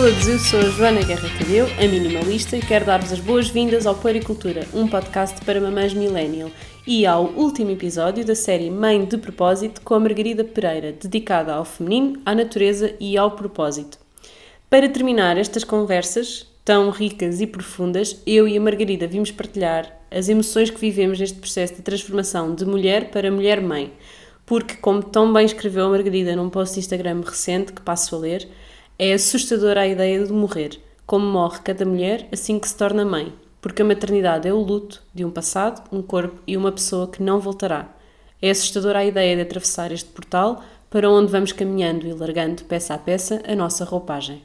todos, eu sou a Joana Guerra Tadeu, a minimalista, e quero dar-vos as boas-vindas ao Puericultura, um podcast para mamães millennial, e ao último episódio da série Mãe de Propósito com a Margarida Pereira, dedicada ao feminino, à natureza e ao propósito. Para terminar estas conversas, tão ricas e profundas, eu e a Margarida vimos partilhar as emoções que vivemos neste processo de transformação de mulher para mulher-mãe, porque, como tão bem escreveu a Margarida num post Instagram recente que passo a ler, é assustadora a ideia de morrer, como morre cada mulher assim que se torna mãe, porque a maternidade é o luto de um passado, um corpo e uma pessoa que não voltará. É assustadora a ideia de atravessar este portal para onde vamos caminhando e largando peça a peça a nossa roupagem.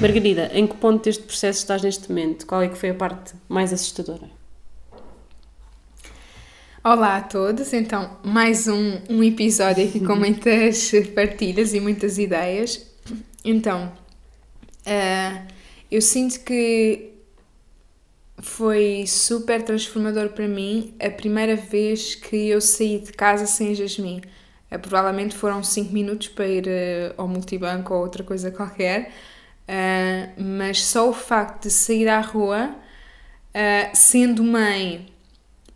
Margarida, em que ponto deste processo estás neste momento? Qual é que foi a parte mais assustadora? Olá a todos, então mais um, um episódio aqui com muitas partilhas e muitas ideias. Então, uh, eu sinto que foi super transformador para mim a primeira vez que eu saí de casa sem Jasmine. Uh, provavelmente foram 5 minutos para ir uh, ao multibanco ou outra coisa qualquer, mas só o facto de sair à rua, sendo mãe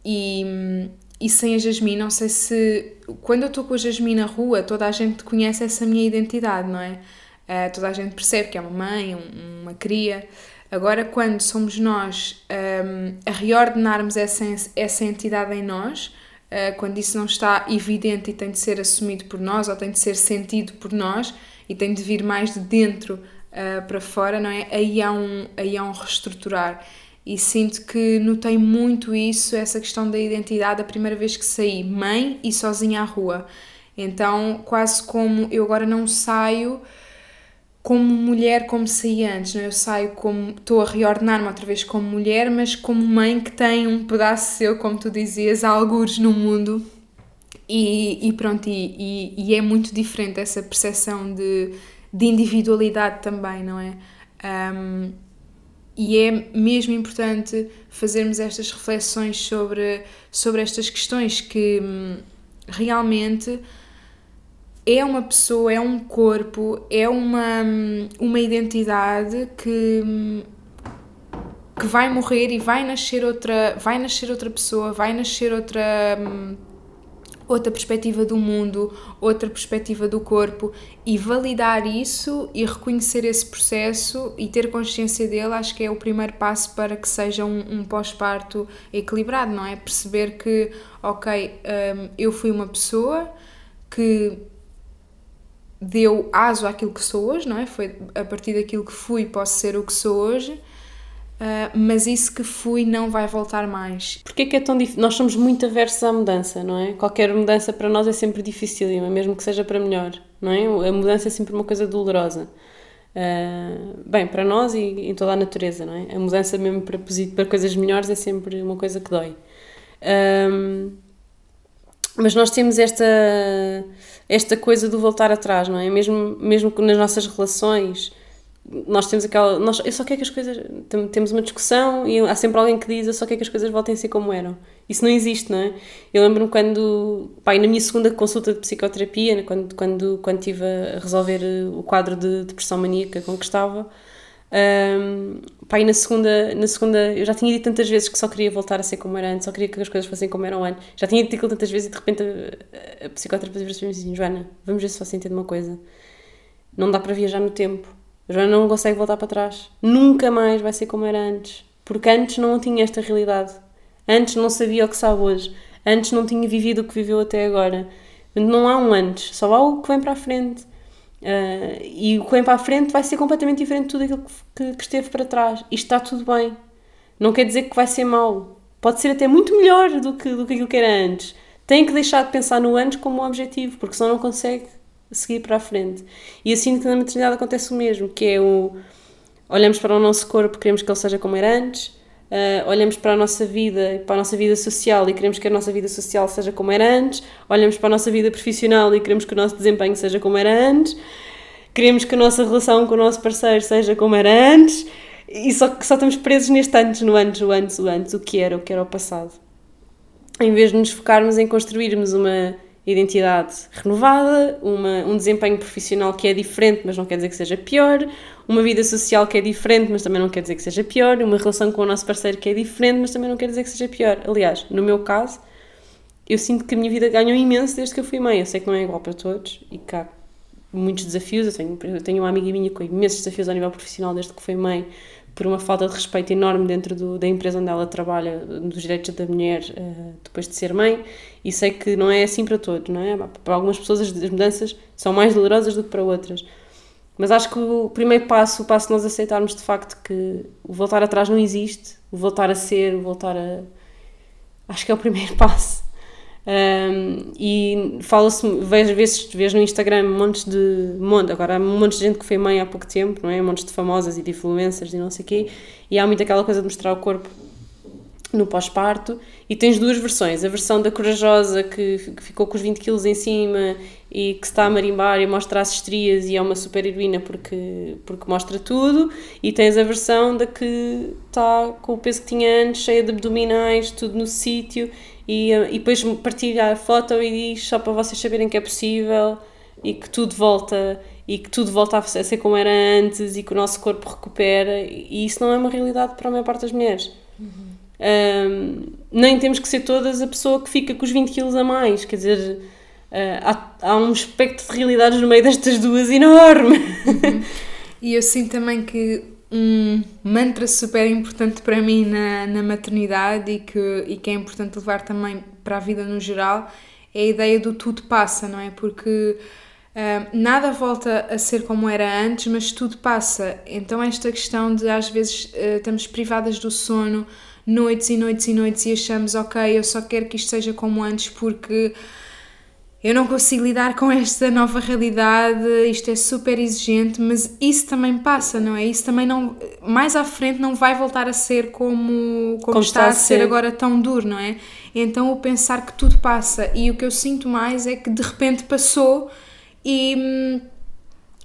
e, e sem a Jasmine, não sei se. Quando eu estou com a Jasmine na rua, toda a gente conhece essa minha identidade, não é? Uh, toda a gente percebe que é uma mãe, um, uma cria. Agora, quando somos nós um, a reordenarmos essa, essa entidade em nós, uh, quando isso não está evidente e tem de ser assumido por nós, ou tem de ser sentido por nós, e tem de vir mais de dentro uh, para fora, não é? Aí há um, aí há um reestruturar e sinto que notei muito isso, essa questão da identidade, a primeira vez que saí, mãe e sozinha à rua. Então, quase como eu agora não saio como mulher como saí antes, não? É? eu saio como estou a reordenar-me outra vez como mulher, mas como mãe que tem um pedaço seu, como tu dizias, algures no mundo. E, e pronto, e, e, e, é muito diferente essa percepção de, de individualidade também, não é? Um, e é mesmo importante fazermos estas reflexões sobre, sobre estas questões que hum, realmente é uma pessoa, é um corpo, é uma, hum, uma identidade que, hum, que vai morrer e vai nascer outra, vai nascer outra pessoa, vai nascer outra outra perspectiva do mundo, outra perspectiva do corpo e validar isso e reconhecer esse processo e ter consciência dele, acho que é o primeiro passo para que seja um, um pós-parto equilibrado, não é? Perceber que, ok, um, eu fui uma pessoa que deu aso àquilo que sou hoje, não é? Foi a partir daquilo que fui, posso ser o que sou hoje Uh, mas isso que fui não vai voltar mais. Porquê que é tão difícil? Nós somos muito aversos à mudança, não é? Qualquer mudança para nós é sempre dificílima, mesmo que seja para melhor, não é? A mudança é sempre uma coisa dolorosa. Uh, bem, para nós e em toda a natureza, não é? A mudança mesmo para, para coisas melhores é sempre uma coisa que dói. Um, mas nós temos esta, esta coisa do voltar atrás, não é? Mesmo, mesmo nas nossas relações nós temos aquela. Nós, eu só quero que as coisas. Temos uma discussão e há sempre alguém que diz eu só quero que as coisas voltem a ser como eram. Isso não existe, não é? Eu lembro-me quando. Pai, na minha segunda consulta de psicoterapia, né, quando, quando, quando estive a resolver eh, o quadro de depressão maníaca com que estava. Um, pai, na segunda, na segunda, eu já tinha dito tantas vezes que só queria voltar a ser como era antes, só queria que as coisas fossem como eram antes. Já tinha dito aquilo tantas vezes e de repente a, a psicoterapeuta disse assim: Joana, vamos ver se você entende uma coisa. Não dá para viajar no tempo já não consegue voltar para trás. Nunca mais vai ser como era antes. Porque antes não tinha esta realidade. Antes não sabia o que sabe hoje. Antes não tinha vivido o que viveu até agora. Não há um antes, só há o que vem para a frente. Uh, e o que vem para a frente vai ser completamente diferente de tudo aquilo que, que, que esteve para trás. E está tudo bem. Não quer dizer que vai ser mau. Pode ser até muito melhor do que, do que aquilo que era antes. Tem que deixar de pensar no antes como um objetivo, porque senão não consegue seguir para a frente. E assim que na maternidade acontece o mesmo, que é o olhamos para o nosso corpo, queremos que ele seja como era antes, uh, olhamos para a nossa vida, para a nossa vida social e queremos que a nossa vida social seja como era antes, olhamos para a nossa vida profissional e queremos que o nosso desempenho seja como era antes, queremos que a nossa relação com o nosso parceiro seja como era antes, e só, só estamos presos neste antes, no antes, o antes, o antes, o que era, o que era o passado. Em vez de nos focarmos em construirmos uma identidade renovada, uma, um desempenho profissional que é diferente, mas não quer dizer que seja pior, uma vida social que é diferente, mas também não quer dizer que seja pior, uma relação com o nosso parceiro que é diferente, mas também não quer dizer que seja pior. Aliás, no meu caso, eu sinto que a minha vida ganhou imenso desde que eu fui mãe. Eu sei que não é igual para todos e que há muitos desafios. Eu tenho, eu tenho uma amiga minha com imensos desafios a nível profissional desde que foi mãe, por uma falta de respeito enorme dentro do, da empresa onde ela trabalha, dos direitos da mulher, uh, depois de ser mãe. E sei que não é assim para todos, não é? Para algumas pessoas as mudanças são mais dolorosas do que para outras. Mas acho que o primeiro passo, o passo de nós aceitarmos de facto que o voltar atrás não existe, o voltar a ser, o voltar a. Acho que é o primeiro passo. Um, e fala-se, vejo, vezes, vejo no Instagram montes de. Monte, agora há montes de gente que foi mãe há pouco tempo, não é? Montes de famosas e de influencers e não sei o quê, e há muito aquela coisa de mostrar o corpo no pós-parto e tens duas versões, a versão da corajosa que, que, ficou com os 20 quilos em cima e que está a marimbar e mostra as estrias e é uma super heroína porque, porque mostra tudo e tens a versão da que está com o peso que tinha antes, cheia de abdominais, tudo no sítio e, e depois partilha a foto e diz só para vocês saberem que é possível e que tudo volta e que tudo volta a ser como era antes e que o nosso corpo recupera e isso não é uma realidade para a maior parte das mulheres. Uhum. Um, nem temos que ser todas a pessoa que fica com os 20 quilos a mais, quer dizer, uh, há, há um espectro de realidades no meio destas duas enorme. Uhum. E eu sinto também que um mantra super importante para mim na, na maternidade e que, e que é importante levar também para a vida no geral é a ideia do tudo passa, não é? Porque uh, nada volta a ser como era antes, mas tudo passa. Então, esta questão de às vezes uh, estamos privadas do sono noites e noites e noites e achamos, ok, eu só quero que isto seja como antes porque eu não consigo lidar com esta nova realidade, isto é super exigente, mas isso também passa, não é? Isso também não, mais à frente não vai voltar a ser como, como, como está, está, a ser, ser agora tão duro, não é? Então o pensar que tudo passa e o que eu sinto mais é que de repente passou e,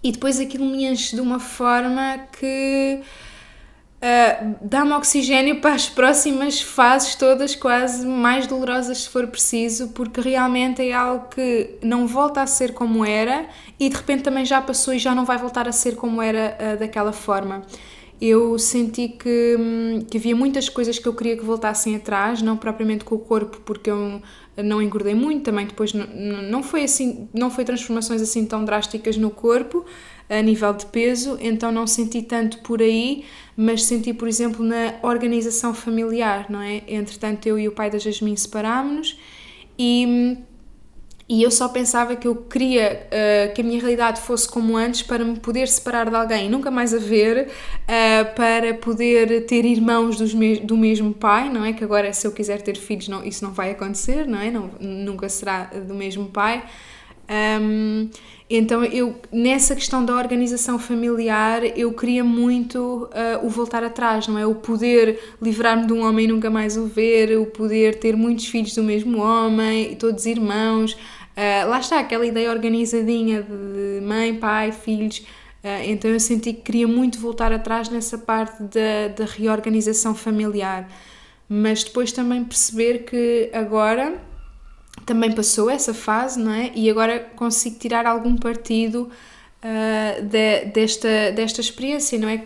e depois aquilo me enche de uma forma que uh, dá-me oxigênio para as próximas fases todas, quase mais dolorosas se for preciso, porque realmente é algo que não volta a ser como era e de repente também já passou e já não vai voltar a ser como era uh, daquela forma. Eu senti que, hum, que havia muitas coisas que eu queria que voltassem atrás, não propriamente com o corpo, porque eu não engordei muito, também depois não, não foi assim, não foi transformações assim tão drásticas no corpo, a nível de peso, então não senti tanto por aí, mas senti, por exemplo, na organização familiar, não é? Entretanto, eu e o pai da Jasmine separámos-nos e, e eu só pensava que eu queria uh, que a minha realidade fosse como antes para me poder separar de alguém nunca mais a ver, uh, para poder ter irmãos dos me do mesmo pai, não é? Que agora, se eu quiser ter filhos, não, isso não vai acontecer, não é? Não, nunca será do mesmo pai. Um, então eu nessa questão da organização familiar eu queria muito uh, o voltar atrás, não é? O poder livrar-me de um homem e nunca mais o ver, o poder ter muitos filhos do mesmo homem, todos irmãos. Uh, lá está aquela ideia organizadinha de mãe, pai, filhos. Uh, então eu senti que queria muito voltar atrás nessa parte da, da reorganização familiar. Mas depois também perceber que agora também passou essa fase, não é? E agora consigo tirar algum partido uh, de, desta, desta experiência, não é?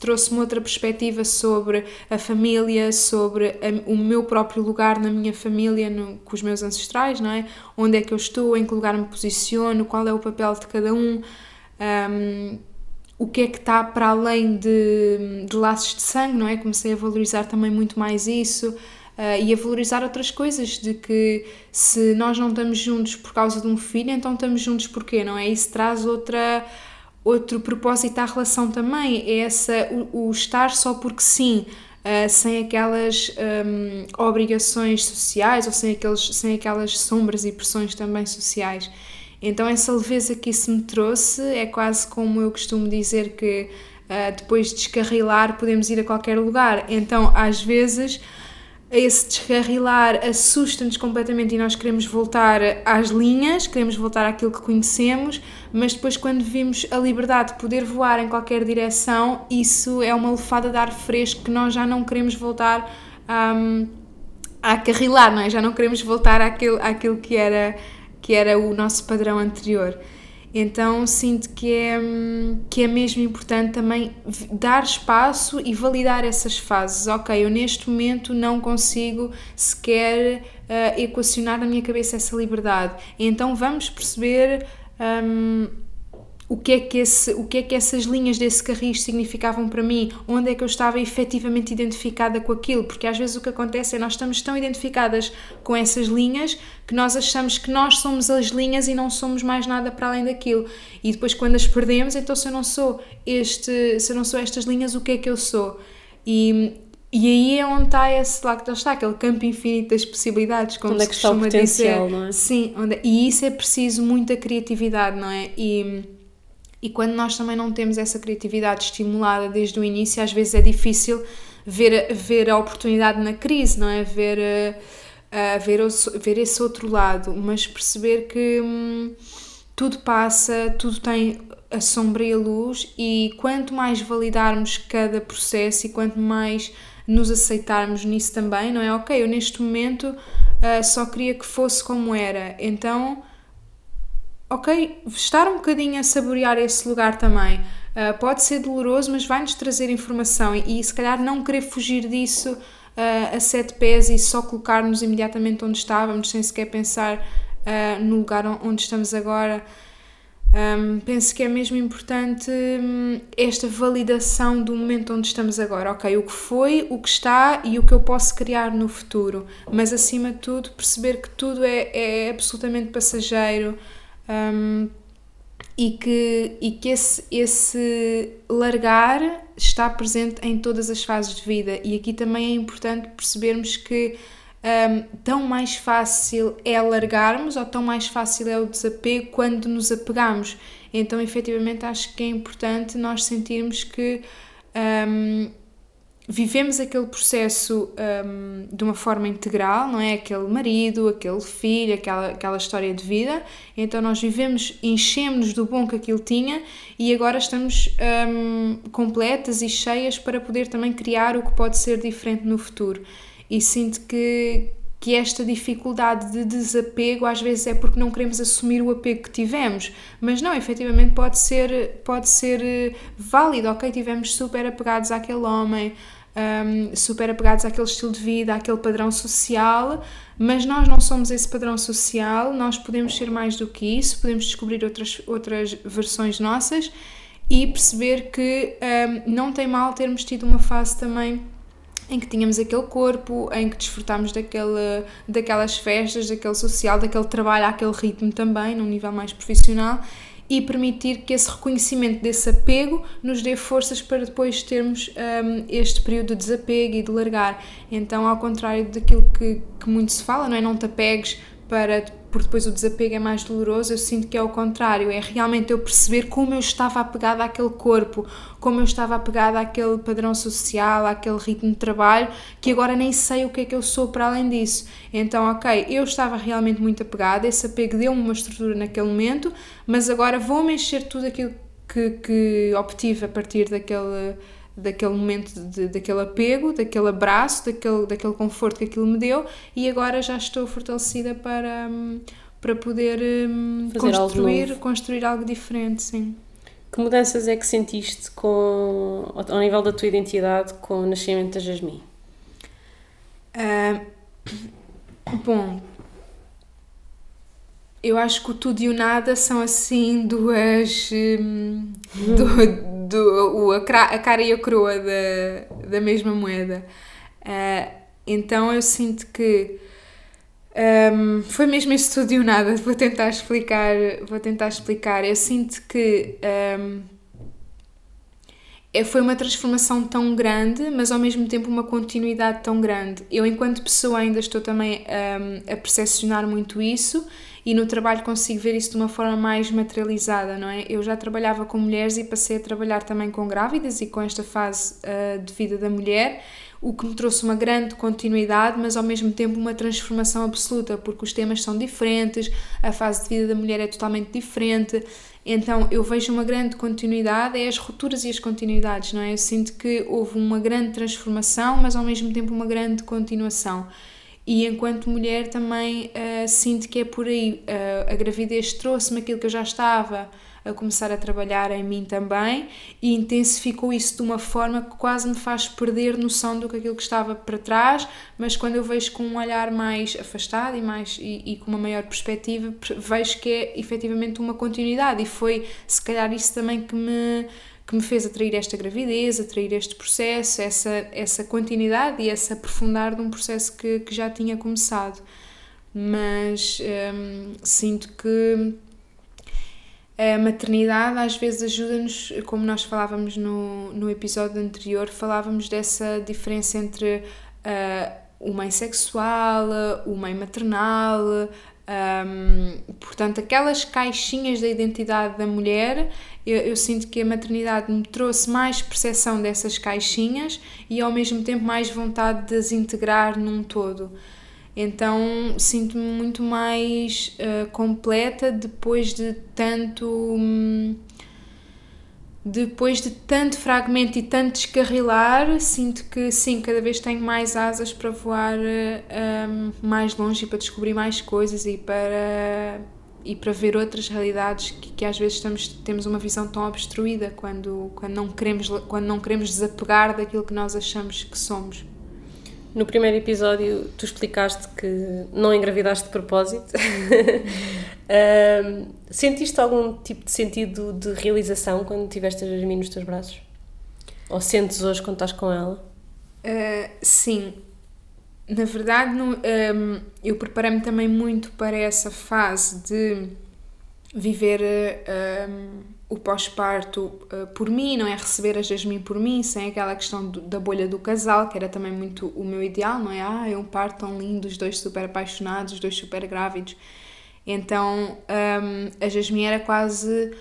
Trouxe-me outra perspectiva sobre a família, sobre a, o meu próprio lugar na minha família, no, com os meus ancestrais, não é? Onde é que eu estou, em que lugar me posiciono, qual é o papel de cada um. um o que é que está para além de, de laços de sangue, não é? Comecei a valorizar também muito mais isso uh, e a valorizar outras coisas, de que se nós não estamos juntos por causa de um filho, então estamos juntos porquê, não é? Isso traz outra outro propósito à relação também, é essa, o, o estar só porque sim, uh, sem aquelas um, obrigações sociais ou sem, aqueles, sem aquelas sombras e pressões também sociais. Então essa leveza que isso me trouxe é quase como eu costumo dizer que uh, depois de descarrilar podemos ir a qualquer lugar. Então às vezes esse descarrilar assusta-nos completamente e nós queremos voltar às linhas, queremos voltar àquilo que conhecemos, mas depois, quando vimos a liberdade de poder voar em qualquer direção, isso é uma lefada de ar fresco que nós já não queremos voltar um, a carrilar, não é? Já não queremos voltar àquilo, àquilo que, era, que era o nosso padrão anterior. Então sinto que é, que é mesmo importante também dar espaço e validar essas fases. Ok, eu neste momento não consigo sequer uh, equacionar na minha cabeça essa liberdade. Então vamos perceber. Um, o que é que esse, o que é que essas linhas desse carris significavam para mim, onde é que eu estava efetivamente identificada com aquilo, porque às vezes o que acontece é nós estamos tão identificadas com essas linhas que nós achamos que nós somos as linhas e não somos mais nada para além daquilo. E depois quando as perdemos, então se eu não sou este, se eu não sou estas linhas, o que é que eu sou? E, e aí é onde está esse lá que está, aquele campo infinito das possibilidades, como onde é se é que está o potencial, dizer. não é? Sim, onde, e isso é preciso muita criatividade, não é? E e quando nós também não temos essa criatividade estimulada desde o início, às vezes é difícil ver, ver a oportunidade na crise, não é? Ver, uh, ver, ver esse outro lado, mas perceber que hum, tudo passa, tudo tem a sombra e a luz, e quanto mais validarmos cada processo e quanto mais nos aceitarmos nisso também, não é? Ok, eu neste momento uh, só queria que fosse como era, então ok, estar um bocadinho a saborear esse lugar também. Uh, pode ser doloroso, mas vai-nos trazer informação e, e, se calhar não querer fugir disso uh, a sete pés e só colocar-nos imediatamente onde estávamos, sem sequer pensar uh, no lugar onde estamos agora. Um, penso que é mesmo importante um, esta validação do momento onde estamos agora. Ok, o que foi, o que está e o que eu posso criar no futuro. Mas acima de tudo, perceber que tudo é, é absolutamente passageiro um, e que, e que esse, esse largar está presente em todas as fases de vida. E aqui também é importante percebermos que um, tão mais fácil é largarmos ou tão mais fácil é o desapego quando nos apegamos. Então, efetivamente, acho que é importante nós sentirmos que. Um, vivemos aquele processo um, de uma forma integral, não é? Aquele marido, aquele filho, aquela, aquela história de vida. Então nós vivemos, enchemos-nos do bom que aquilo tinha e agora estamos um, completas e cheias para poder também criar o que pode ser diferente no futuro. E sinto que, que esta dificuldade de desapego às vezes é porque não queremos assumir o apego que tivemos, mas não, efetivamente pode ser, pode ser eh, válido, ok, tivemos super apegados àquele homem, um, super apegados àquele estilo de vida, àquele padrão social, mas nós não somos esse padrão social, nós podemos ser mais do que isso, podemos descobrir outras, outras versões nossas e perceber que um, não tem mal termos tido uma fase também em que tínhamos aquele corpo, em que desfrutámos daquele, daquelas festas, daquele social, daquele trabalho, aquele ritmo também, num nível mais profissional, e permitir que esse reconhecimento desse apego nos dê forças para depois termos um, este período de desapego e de largar. Então, ao contrário daquilo que, que muito se fala, não é? Não te apegues para porque depois o desapego é mais doloroso, eu sinto que é o contrário, é realmente eu perceber como eu estava apegada àquele corpo, como eu estava apegada àquele padrão social, àquele ritmo de trabalho, que agora nem sei o que é que eu sou para além disso. Então, ok, eu estava realmente muito apegada, esse apego deu-me uma estrutura naquele momento, mas agora vou mexer tudo aquilo que, que obtive a partir daquele daquele momento, de, daquele apego, daquele abraço, daquele, daquele conforto que aquilo me deu e agora já estou fortalecida para, hum, para poder hum, construir, algo construir algo diferente, sim. Que mudanças é que sentiste com, ao nível da tua identidade com o nascimento da Jasmine? Uh, bom, eu acho que o tudo e o nada são assim duas. Hum, do, do, o, a, a cara e a coroa da, da mesma moeda. Uh, então eu sinto que um, foi mesmo isso tudo e nada. Vou tentar explicar. Vou tentar explicar. Eu sinto que um, é, foi uma transformação tão grande, mas ao mesmo tempo uma continuidade tão grande. Eu, enquanto pessoa, ainda estou também um, a percepcionar muito isso e no trabalho consigo ver isso de uma forma mais materializada, não é? Eu já trabalhava com mulheres e passei a trabalhar também com grávidas e com esta fase uh, de vida da mulher, o que me trouxe uma grande continuidade, mas ao mesmo tempo uma transformação absoluta, porque os temas são diferentes, a fase de vida da mulher é totalmente diferente. Então eu vejo uma grande continuidade, é as rupturas e as continuidades, não é? Eu sinto que houve uma grande transformação, mas ao mesmo tempo uma grande continuação. E enquanto mulher também uh, sinto que é por aí. Uh, a gravidez trouxe-me aquilo que eu já estava a começar a trabalhar em mim também e intensificou isso de uma forma que quase me faz perder noção do que aquilo que estava para trás, mas quando eu vejo com um olhar mais afastado e, mais, e, e com uma maior perspectiva, vejo que é efetivamente uma continuidade e foi se calhar isso também que me que me fez atrair esta gravidez, atrair este processo, essa, essa continuidade e esse aprofundar de um processo que, que já tinha começado. Mas hum, sinto que a maternidade às vezes ajuda-nos, como nós falávamos no, no episódio anterior, falávamos dessa diferença entre uh, o mãe sexual, o mãe maternal, um, portanto, aquelas caixinhas da identidade da mulher, eu, eu, sinto que a maternidade me trouxe mais percepção dessas caixinhas e ao mesmo tempo mais vontade de as integrar num todo. Então sinto-me muito mais uh, completa depois de tanto. Um, depois de tanto fragmento e tanto descarrilar, sinto que sim, cada vez tenho mais asas para voar um, mais longe e para descobrir mais coisas e para, e para ver outras realidades que, que às vezes estamos, temos uma visão tão obstruída quando, quando, não queremos, quando não queremos desapegar daquilo que nós achamos que somos. No primeiro episódio, tu explicaste que não engravidaste de propósito. sentiste algum tipo de sentido de realização quando tiveste a Jasmine nos teus braços? Ou sentes hoje quando estás com ela? Uh, sim. Na verdade, um, eu preparei-me também muito para essa fase de viver um, o pós-parto uh, por mim, não é receber a Jasmine por mim, sem aquela questão do, da bolha do casal, que era também muito o meu ideal, não é? Ah, é um parto tão lindo, os dois super apaixonados, os dois super grávidos. Então um, a Jasmine era quase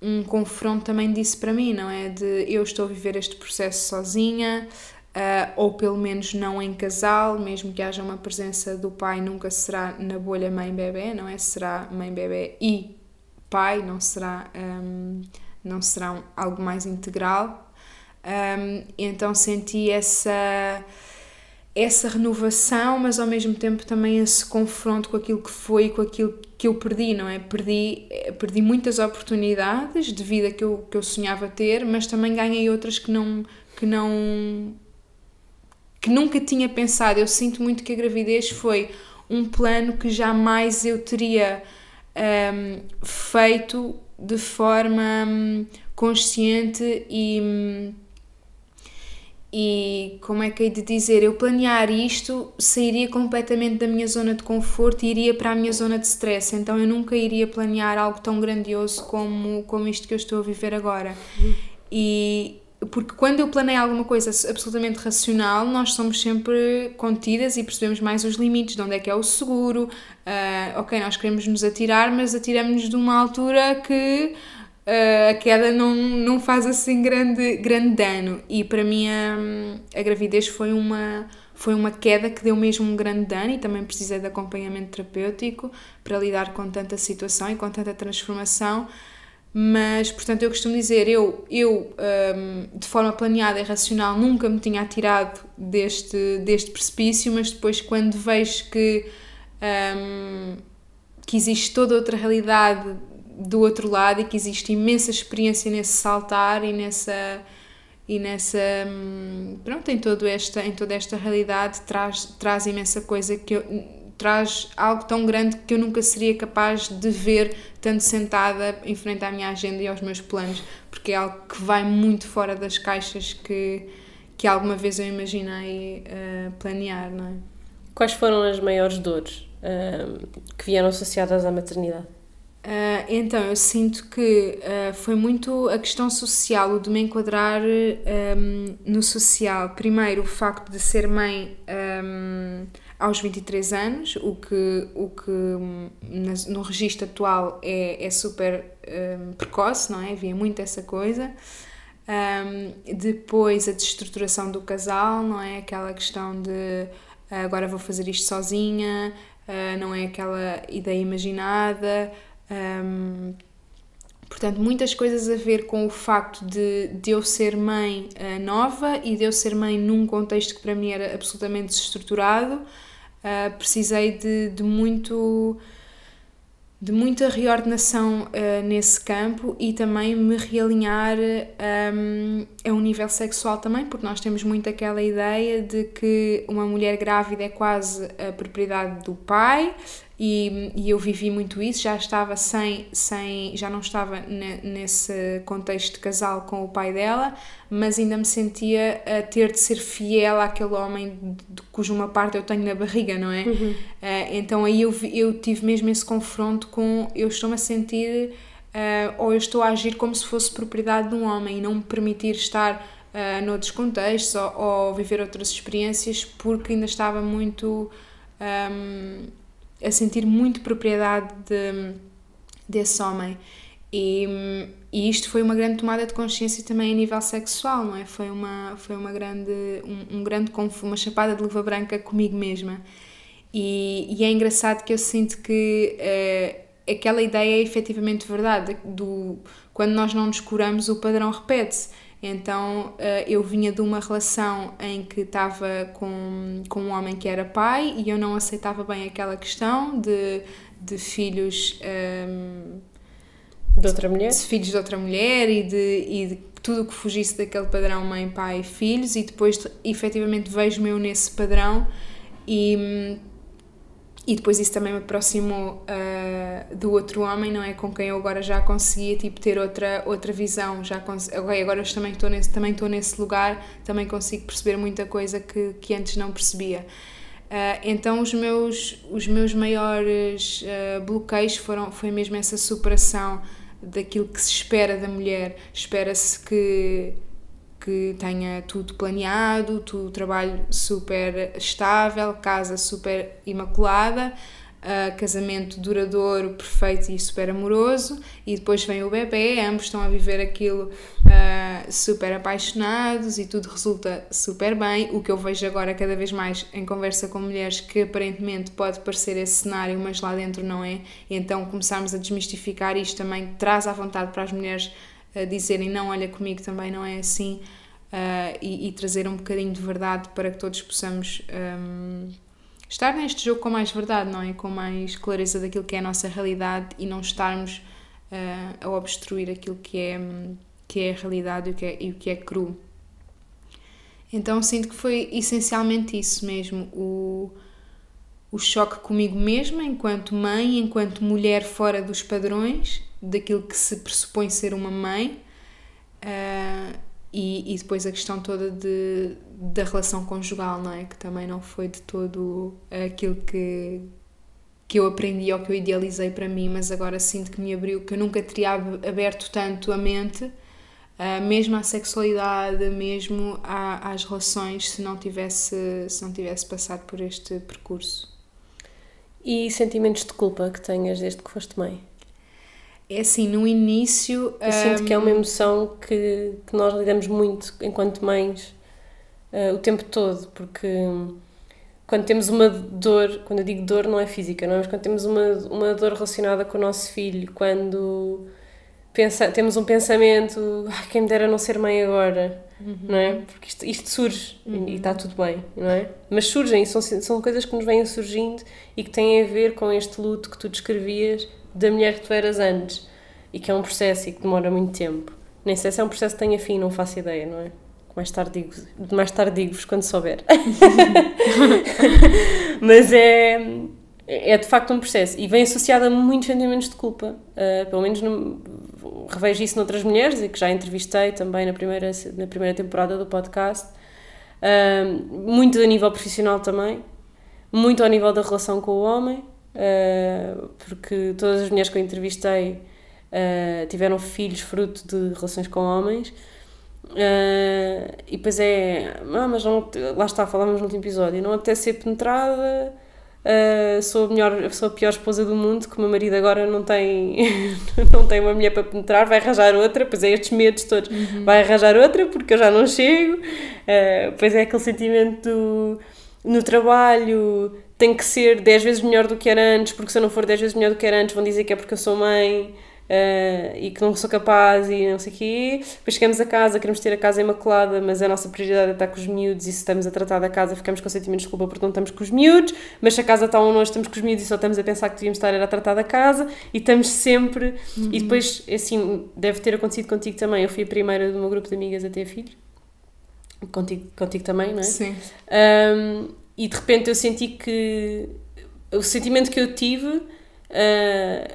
um confronto também disso para mim, não é? De eu estou a viver este processo sozinha, uh, ou pelo menos não em casal, mesmo que haja uma presença do pai, nunca será na bolha mãe-bebê, não é? Será mãe-bebê e pai, não será, um, não será um, algo mais integral. Um, então senti essa, essa renovação, mas ao mesmo tempo também esse confronto com aquilo que foi e com aquilo que eu perdi, não é? Perdi, perdi muitas oportunidades de vida que eu, que eu sonhava ter, mas também ganhei outras que não, que não que nunca tinha pensado. Eu sinto muito que a gravidez foi um plano que jamais eu teria um, feito de forma um, consciente e, um, e como é que hei de dizer, eu planear isto sairia completamente da minha zona de conforto e iria para a minha zona de stress, então eu nunca iria planear algo tão grandioso como, como isto que eu estou a viver agora. E, porque quando eu planeio alguma coisa absolutamente racional, nós somos sempre contidas e percebemos mais os limites, de onde é que é o seguro. Uh, ok, nós queremos nos atirar, mas atiramos-nos de uma altura que uh, a queda não, não faz assim grande, grande dano. E para mim a, a gravidez foi uma, foi uma queda que deu mesmo um grande dano e também precisei de acompanhamento terapêutico para lidar com tanta situação e com tanta transformação. Mas, portanto, eu costumo dizer, eu, eu um, de forma planeada e racional nunca me tinha atirado deste, deste precipício, mas depois quando vejo que, um, que existe toda outra realidade do outro lado e que existe imensa experiência nesse saltar e nessa e nessa hum, pronto em todo esta em toda esta realidade traz traz imensa coisa que eu traz algo tão grande que eu nunca seria capaz de ver tanto sentada em frente à minha agenda e aos meus planos, porque é algo que vai muito fora das caixas que, que alguma vez eu imaginei uh, planear, não é? Quais foram as maiores dores uh, que vieram associadas à maternidade? Uh, então, eu sinto que uh, foi muito a questão social, o de me enquadrar um, no social. Primeiro, o facto de ser mãe um, aos 23 anos, o que, o que no registro atual é, é super um, precoce, não é? Havia muito essa coisa. Um, depois a desestruturação do casal, não é? Aquela questão de agora vou fazer isto sozinha, uh, não é aquela ideia imaginada. Um, portanto, muitas coisas a ver com o facto de, de eu ser mãe uh, nova e de eu ser mãe num contexto que para mim era absolutamente desestruturado uh, precisei de, de muito de muita reordenação uh, nesse campo e também me realinhar um, a um nível sexual também, porque nós temos muito aquela ideia de que uma mulher grávida é quase a propriedade do pai, e, e, eu vivi muito isso, já estava sem, sem já não estava ne, nesse contexto de casal com o pai dela, mas ainda me sentia a ter de ser fiel àquele homem de, cuja uma parte eu tenho na barriga, não é? Uhum. Uh, então aí eu, eu tive mesmo esse confronto com eu estou-me a sentir uh, ou eu estou a agir como se fosse propriedade de um homem e não me permitir estar uh, noutros contextos ou, ou viver outras experiências porque ainda estava muito. Um, a sentir muito propriedade de, desse homem. E, e isto foi uma grande tomada de consciência também a nível sexual, não é? Foi uma, foi uma grande, um, um grande uma chapada de luva branca comigo mesma. E, e é engraçado que eu sinto que uh, aquela ideia é efetivamente verdade, do, quando nós não nos curamos o padrão repete-se. Então eh, eu vinha de uma relação em que estava com, com um homem que era pai e eu não aceitava bem aquela questão de, de filhos. Um, ehm, de outra mulher? De filhos de outra mulher e de, e de tudo o que fugisse daquele padrão mãe, pai, filhos, e depois efetivamente vejo-me eu nesse padrão e e depois isso também me aproximou uh, do outro homem, não é? Com quem eu agora já conseguia tipo, ter outra, outra visão. Já okay, agora eu também estou nesse, também nesse lugar, também consigo perceber muita coisa que, que antes não percebia. Uh, então os meus, os meus maiores uh, bloqueios foram, foi mesmo essa superação daquilo que se espera da mulher. Espera-se que que tenha tudo planeado, tudo trabalho super estável, casa super imaculada, uh, casamento duradouro, perfeito e super amoroso, e depois vem o bebê, ambos estão a viver aquilo uh, super apaixonados e tudo resulta super bem. O que eu vejo agora cada vez mais em conversa com mulheres que aparentemente pode parecer esse cenário, mas lá dentro não é. Então começarmos a desmistificar isto também traz à vontade para as mulheres dizerem não, olha comigo também não é assim uh, e, e, trazer um bocadinho de verdade para que todos possamos um, estar neste jogo com mais verdade, não é? Com mais clareza daquilo que é a nossa realidade e não estarmos uh, a obstruir aquilo que é, que é a realidade e o que é, e o que é cru. Então sinto que foi essencialmente isso mesmo, o, o choque comigo mesma, enquanto mãe, enquanto mulher fora dos padrões, daquilo que se pressupõe ser uma mãe, uh, e, e depois a questão toda de, da relação conjugal, não é? Que também não foi de todo aquilo que, que eu aprendi ou que eu idealizei para mim, mas agora sinto que me abriu, que eu nunca teria aberto tanto a mente, uh, mesmo à sexualidade, mesmo à, às relações, se não tivesse se não tivesse passado por este percurso. E sentimentos de culpa que tenhas desde que foste mãe? É assim, no início. Eu um... sinto que é uma emoção que, que nós lidamos muito enquanto mães uh, o tempo todo, porque quando temos uma dor, quando eu digo dor não é física, não é? mas quando temos uma, uma dor relacionada com o nosso filho, quando pensa, temos um pensamento, ah, quem me dera não ser mãe agora, uhum. não é? Porque isto, isto surge uhum. e está tudo bem, não é? Mas surgem, são, são coisas que nos vêm surgindo e que têm a ver com este luto que tu descrevias da mulher que tu eras antes e que é um processo e que demora muito tempo. Nem sei se é um processo que tenha fim, não faço ideia, não é? Mais tarde digo, mais tarde digo-vos quando souber. Mas é, é de facto um processo e vem associado a muitos sentimentos de culpa. Uh, pelo menos no, revejo isso noutras mulheres e que já entrevistei também na primeira, na primeira temporada do podcast. Uh, muito a nível profissional também, muito ao nível da relação com o homem, uh, porque todas as mulheres que eu entrevistei uh, tiveram filhos fruto de relações com homens. Uh, e depois é, ah, mas não, lá está, falávamos no último episódio, não apetece ser penetrada, uh, sou, a melhor, sou a pior esposa do mundo, que o meu marido agora não tem, não tem uma mulher para penetrar, vai arranjar outra, pois é estes medos todos, uhum. vai arranjar outra porque eu já não chego, uh, pois é aquele sentimento do, no trabalho, tem que ser 10 vezes melhor do que era antes, porque se eu não for 10 vezes melhor do que era antes, vão dizer que é porque eu sou mãe. uh, e que não sou capaz e não sei o quê. Depois chegamos a casa, queremos ter a casa imaculada, mas a nossa prioridade é estar com os miúdos e se estamos a tratar da casa ficamos com sentimentos de culpa porque não estamos com os miúdos, mas se a casa está um nós estamos com os miúdos e só estamos a pensar que devíamos estar a tratar da casa e estamos sempre... Uhum. E depois, assim, deve ter acontecido contigo também. Eu fui a primeira do meu grupo de amigas a ter filhos. Contigo, contigo também, não é? Sim. Um, e de repente eu senti que o sentimento que eu tive uh,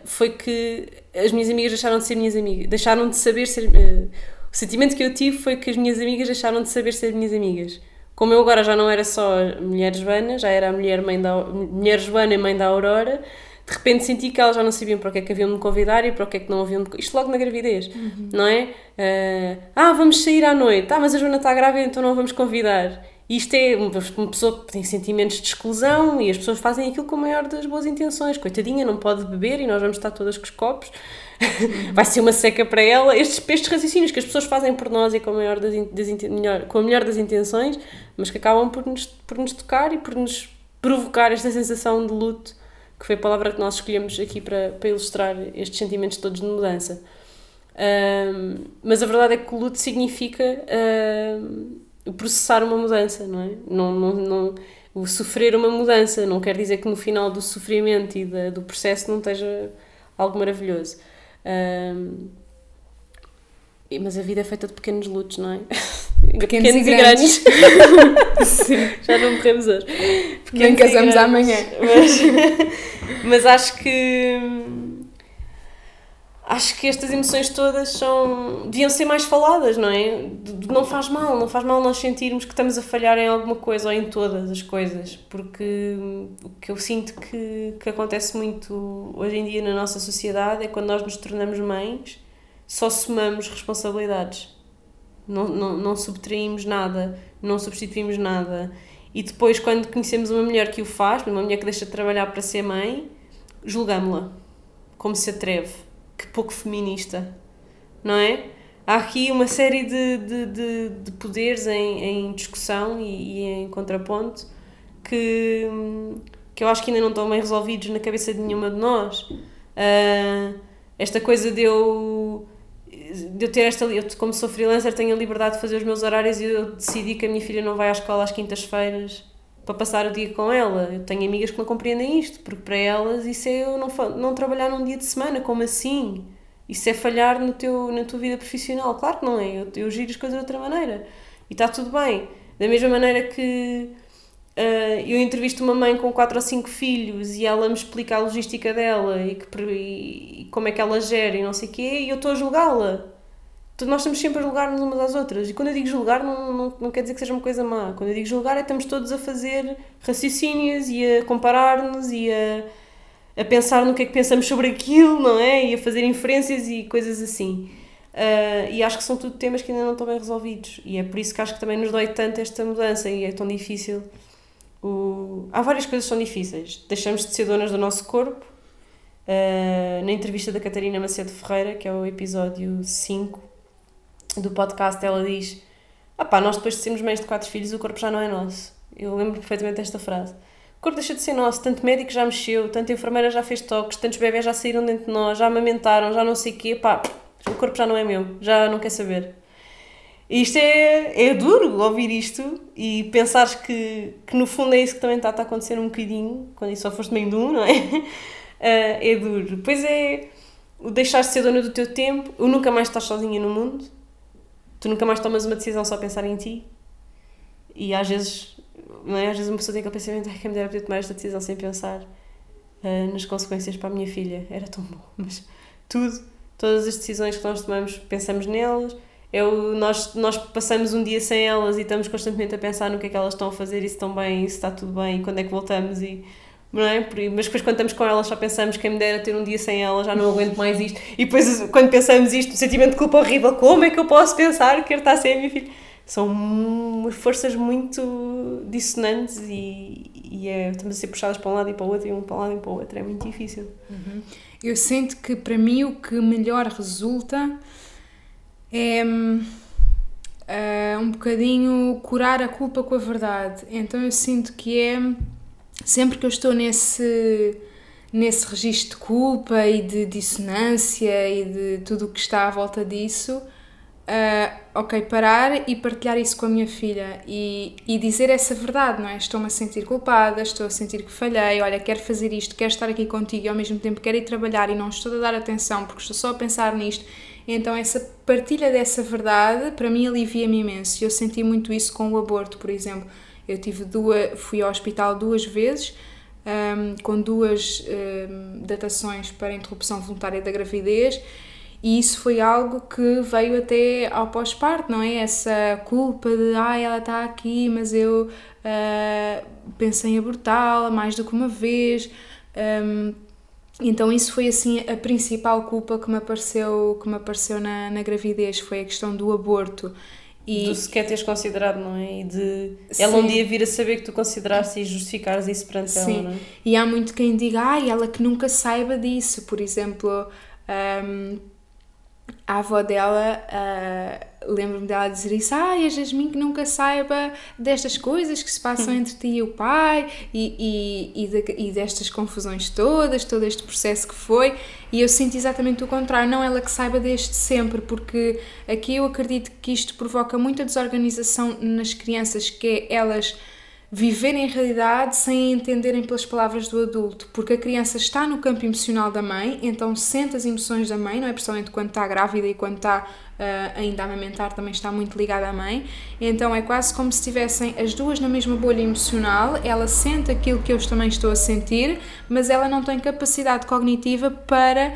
foi que as minhas amigas deixaram de ser minhas amigas, deixaram de saber ser. Uh, o sentimento que eu tive foi que as minhas amigas deixaram de saber ser minhas amigas. Como eu agora já não era só a mulher Joana, já era a mulher, mãe da, mulher Joana e mãe da Aurora, de repente senti que elas já não sabiam para o que é que haviam de me convidar e para o que é que não haviam de... Isto logo na gravidez, uhum. não é? Uh, ah, vamos sair à noite. Ah, mas a Joana está grávida, então não vamos convidar. Isto é uma pessoa que tem sentimentos de exclusão e as pessoas fazem aquilo com a maior das boas intenções. Coitadinha, não pode beber e nós vamos estar todas com os copos. Vai ser uma seca para ela. Estes, estes raciocínios que as pessoas fazem por nós e com a, maior das, das, melhor, com a melhor das intenções, mas que acabam por nos, por nos tocar e por nos provocar esta sensação de luto que foi a palavra que nós escolhemos aqui para, para ilustrar estes sentimentos todos de mudança. Um, mas a verdade é que o luto significa um, processar uma mudança, não é? Não, não, não, o sofrer uma mudança não quer dizer que no final do sofrimento e da, do processo não esteja algo maravilhoso. Um, mas a vida é feita de pequenos lutos, não é? Pequenos, pequenos e grandes. Sim. Já não morremos hoje. Pequenos Nem casamos amanhã. Mas, mas acho que. Acho que estas emoções todas são. deviam ser mais faladas, não é? Não faz mal, não faz mal nós sentirmos que estamos a falhar em alguma coisa ou em todas as coisas, porque o que eu sinto que, que acontece muito hoje em dia na nossa sociedade é quando nós nos tornamos mães, só somamos responsabilidades não, não, não subtraímos nada, não substituímos nada. E depois, quando conhecemos uma mulher que o faz, uma mulher que deixa de trabalhar para ser mãe, julgamos-la como se atreve. Que pouco feminista, não é? Há aqui uma série de, de, de, de poderes em, em discussão e, e, em contraponto que, que eu acho que ainda não estão bem resolvidos na cabeça de nenhuma de nós. Uh, esta coisa de eu de eu ter esta. Eu, como sou freelancer, tenho a liberdade de fazer os meus horários e eu decidi que a minha filha não vai à escola às quintas-feiras para passar o dia com ela. Eu tenho amigas que não compreendem isto, porque para elas isso é eu não, não trabalhar num dia de semana, como assim? Isso é falhar no teu, na tua vida profissional. Claro que não é, eu, eu giro as coisas de outra maneira. E está tudo bem. Da mesma maneira que Uh, eu entrevisto uma mãe com quatro ou cinco filhos e ela me explica a logística dela e, que, e, como é que ela gera e não sei o quê, e eu estou a julgá-la. Nós estamos sempre a julgar-nos umas às outras. E quando eu digo julgar, não, não, não quer dizer que seja uma coisa má. Quando eu digo julgar, é estamos todos a fazer raciocínios e a comparar-nos e a, a pensar no que é que pensamos sobre aquilo, não é? E a fazer inferências e coisas assim. Uh, e acho que são tudo temas que ainda não estão bem resolvidos. E é por isso que acho que também nos dói tanto esta mudança e é tão difícil o... Há várias coisas que são difíceis. Deixamos de ser donas do nosso corpo. Uh, na entrevista da Catarina Macedo Ferreira, que é o episódio 5 do podcast, ela diz: ah pá, nós depois de sermos mães de quatro filhos, o corpo já não é nosso. Eu lembro perfeitamente desta frase. O corpo deixa de ser nosso, tanto médico já mexeu, tanto enfermeira já fez toques, tantos bebés já saíram dentro de nós, já amamentaram, já não sei o quê, pá, o corpo já não é meu, já não quer saber. Isto é, é duro ouvir isto e pensares que, que no fundo é isso que também está a acontecer um bocadinho, quando só foste meio de um, não é? Uh, é duro. Depois é o deixar de ser dona do teu tempo, o nunca mais estás sozinha no mundo, tu nunca mais tomas uma decisão só a pensar em ti. E às vezes, não é? Às vezes uma pessoa tem aquele pensamento, ai, quem me dera poder tomar esta decisão sem pensar uh, nas consequências para a minha filha, era tão bom, mas tudo, todas as decisões que nós tomamos, pensamos nelas. É o, nós, nós passamos um dia sem elas e estamos constantemente a pensar no que é que elas estão a fazer e se estão bem, e se está tudo bem, e quando é que voltamos e não é? Mas depois quando estamos com elas só pensamos quem me dera ter um dia sem elas, já não aguento mais isto. E depois quando pensamos isto, o sentimento de culpa horrível, como é que eu posso pensar que ele está a ser a minha filha? São forças muito dissonantes e, e é, estamos a ser puxadas para um lado e para o outro e um para um lado e para o outro, é muito difícil. Uhum. Eu sinto que para mim o que melhor resulta é uh, um bocadinho curar a culpa com a verdade. Então eu sinto que é sempre que eu estou nesse nesse registro de culpa e de dissonância e de tudo o que está à volta disso, uh, ok, parar e partilhar isso com a minha filha e, e dizer essa verdade, não é? Estou-me a sentir culpada, estou a sentir que falhei, olha, quero fazer isto, quero estar aqui contigo e ao mesmo tempo quero ir trabalhar e não estou a dar atenção porque estou só a pensar nisto. Então, essa partilha dessa verdade, para mim, alivia-me imenso. Eu senti muito isso com o aborto, por exemplo. Eu tive duas, fui ao hospital duas vezes, um, com duas um, datações para interrupção voluntária da gravidez e isso foi algo que veio até ao pós-parto, não é? Essa culpa de, ah, ela está aqui, mas eu uh, pensei em abortá-la mais do que uma vez. Um, então isso foi assim a principal culpa que me apareceu, que me apareceu na, na gravidez, foi a questão do aborto. E... Do sequer teres considerado, não é? E de Sim. ela um dia vir a saber que tu consideraste e justificares isso perante Sim. ela, não é? E há muito quem diga, ai, ela que nunca saiba disso, por exemplo, um, a avó dela, uh, lembro-me dela dizer isso, ai, a Jasmine que nunca saiba destas coisas que se passam entre ti e o pai e, e, e, de, e, destas confusões todas, todo este processo que foi, e eu sinto exatamente o contrário, não ela que saiba desde sempre, porque aqui eu acredito que isto provoca muita desorganização nas crianças, que é elas viverem a realidade sem entenderem pelas palavras do adulto, porque a criança está no campo emocional da mãe, então sente as emoções da mãe, não é? Principalmente quando está grávida e quando está uh, ainda a amamentar, também está muito ligada à mãe. Então é quase como se estivessem as duas na mesma bolha emocional, ela sente aquilo que eu também estou a sentir, mas ela não tem capacidade cognitiva para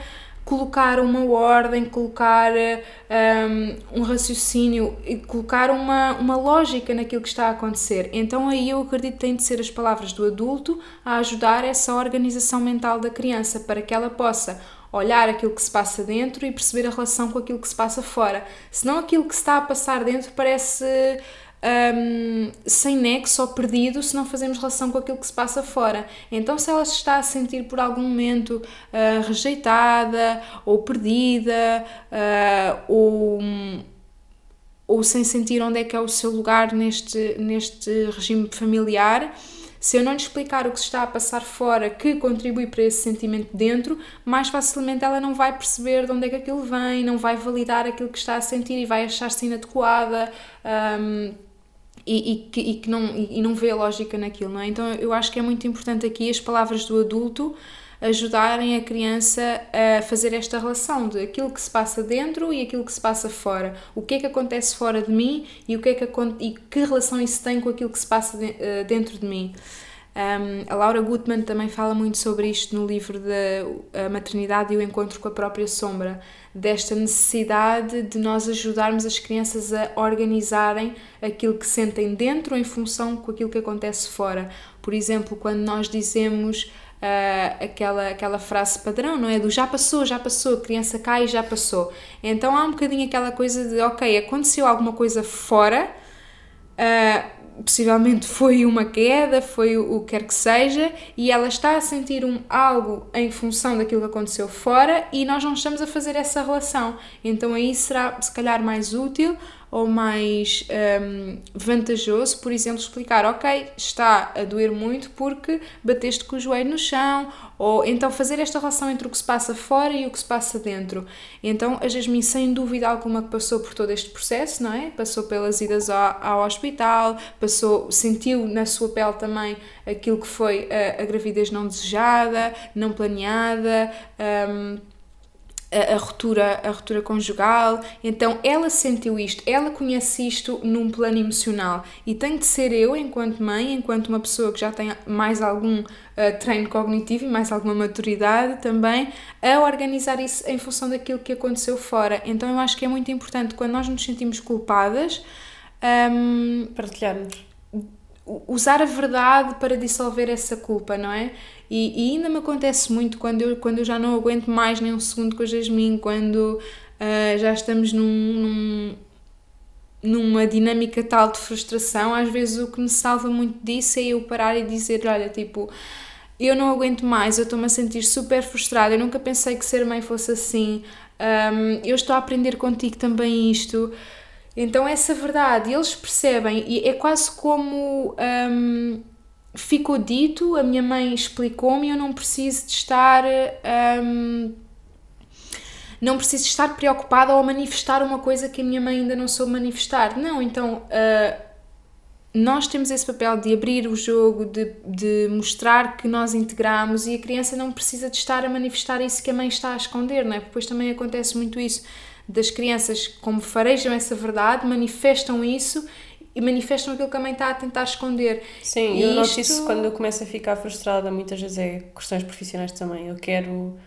colocar uma ordem, colocar um, um raciocínio e colocar uma, uma lógica naquilo que está a acontecer. Então aí eu acredito que tem de ser as palavras do adulto a ajudar essa organização mental da criança para que ela possa olhar aquilo que se passa dentro e perceber a relação com aquilo que se passa fora. Senão aquilo que está a passar dentro parece um, sem nexo ou perdido se não fazemos relação com aquilo que se passa fora. Então, se ela se está a sentir por algum momento uh, rejeitada ou perdida uh, ou, ou sem sentir onde é que é o seu lugar neste, neste regime familiar, se eu não lhe explicar o que se está a passar fora que contribui para esse sentimento dentro, mais facilmente ela não vai perceber de onde é que aquilo vem, não vai validar aquilo que está a sentir e vai achar-se inadequada. Um, e, e, que, e que não, e não vê lógica naquilo, não é? Então eu acho que é muito importante aqui as palavras do adulto ajudarem a criança a fazer esta relação de aquilo que se passa dentro e aquilo que se passa fora. O que é que acontece fora de mim e, o que, é que, e que relação isso tem com aquilo que se passa de, uh, dentro de mim. Um, a Laura Gutman também fala muito sobre isto no livro da Maternidade e o Encontro com a Própria Sombra, desta necessidade de nós ajudarmos as crianças a organizarem aquilo que sentem dentro em função com aquilo que acontece fora. Por exemplo, quando nós dizemos uh, aquela, aquela frase padrão, não é? Do já passou, já passou, a criança cai já passou. Então há um bocadinho aquela coisa de, ok, aconteceu alguma coisa fora. Uh, possivelmente foi uma queda, foi o, que quer que seja, e ela está a sentir um algo em função daquilo que aconteceu fora e nós não estamos a fazer essa relação. Então aí será se calhar mais útil ou mais um, vantajoso, por exemplo, explicar, ok, está a doer muito porque bateste com o joelho no chão, ou então fazer esta relação entre o que se passa fora e o que se passa dentro. Então a Jasmine, sem dúvida alguma, que passou por todo este processo, não é? Passou pelas idas ao, ao hospital, passou, sentiu na sua pele também aquilo que foi a, a gravidez não desejada, não planeada. Um, a, a, ruptura, a ruptura conjugal. Então ela sentiu isto, ela conhece isto num plano emocional e tem de ser eu, enquanto mãe, enquanto uma pessoa que já tem mais algum uh, treino cognitivo e mais alguma maturidade também, a organizar isso em função daquilo que aconteceu fora. Então eu acho que é muito importante quando nós nos sentimos culpadas. Um, Partilharmos usar a verdade para dissolver essa culpa, não é? E, e, ainda me acontece muito quando eu, quando eu já não aguento mais nem um segundo com a Jasmine, quando uh, já estamos num, num, numa dinâmica tal de frustração, às vezes o que me salva muito disso é eu parar e dizer: Olha, tipo, eu não aguento mais, eu estou-me a sentir super frustrada, eu nunca pensei que ser mãe fosse assim, um, eu estou a aprender contigo também isto. Então, essa verdade, eles percebem, e é quase como um, ficou dito, a minha mãe explicou-me, eu não preciso de estar. Um, não preciso estar preocupada ou manifestar uma coisa que a minha mãe ainda não soube manifestar. Não, então uh, nós temos esse papel de abrir o jogo, de, de mostrar que nós integramos e a criança não precisa de estar a manifestar isso que a mãe está a esconder, não é? Porque depois também acontece muito isso das crianças, como farejam essa verdade, manifestam isso e manifestam aquilo que a mãe está a tentar esconder. Sim, e eu isto... noto isso quando eu começo a ficar frustrada, muitas vezes é questões profissionais também. Eu quero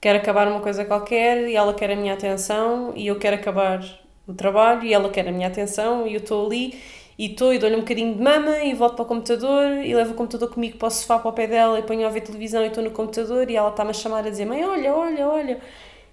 quero acabar uma coisa qualquer e ela quer a minha atenção e eu quero acabar o trabalho e ela quer a minha atenção e eu estou ali e estou e dou-lhe um bocadinho de mama e volto para o computador e levo o computador comigo para o sofá para o pé dela e ponho a ver televisão e estou no computador e ela está-me a chamar a dizer mãe, olha, olha, olha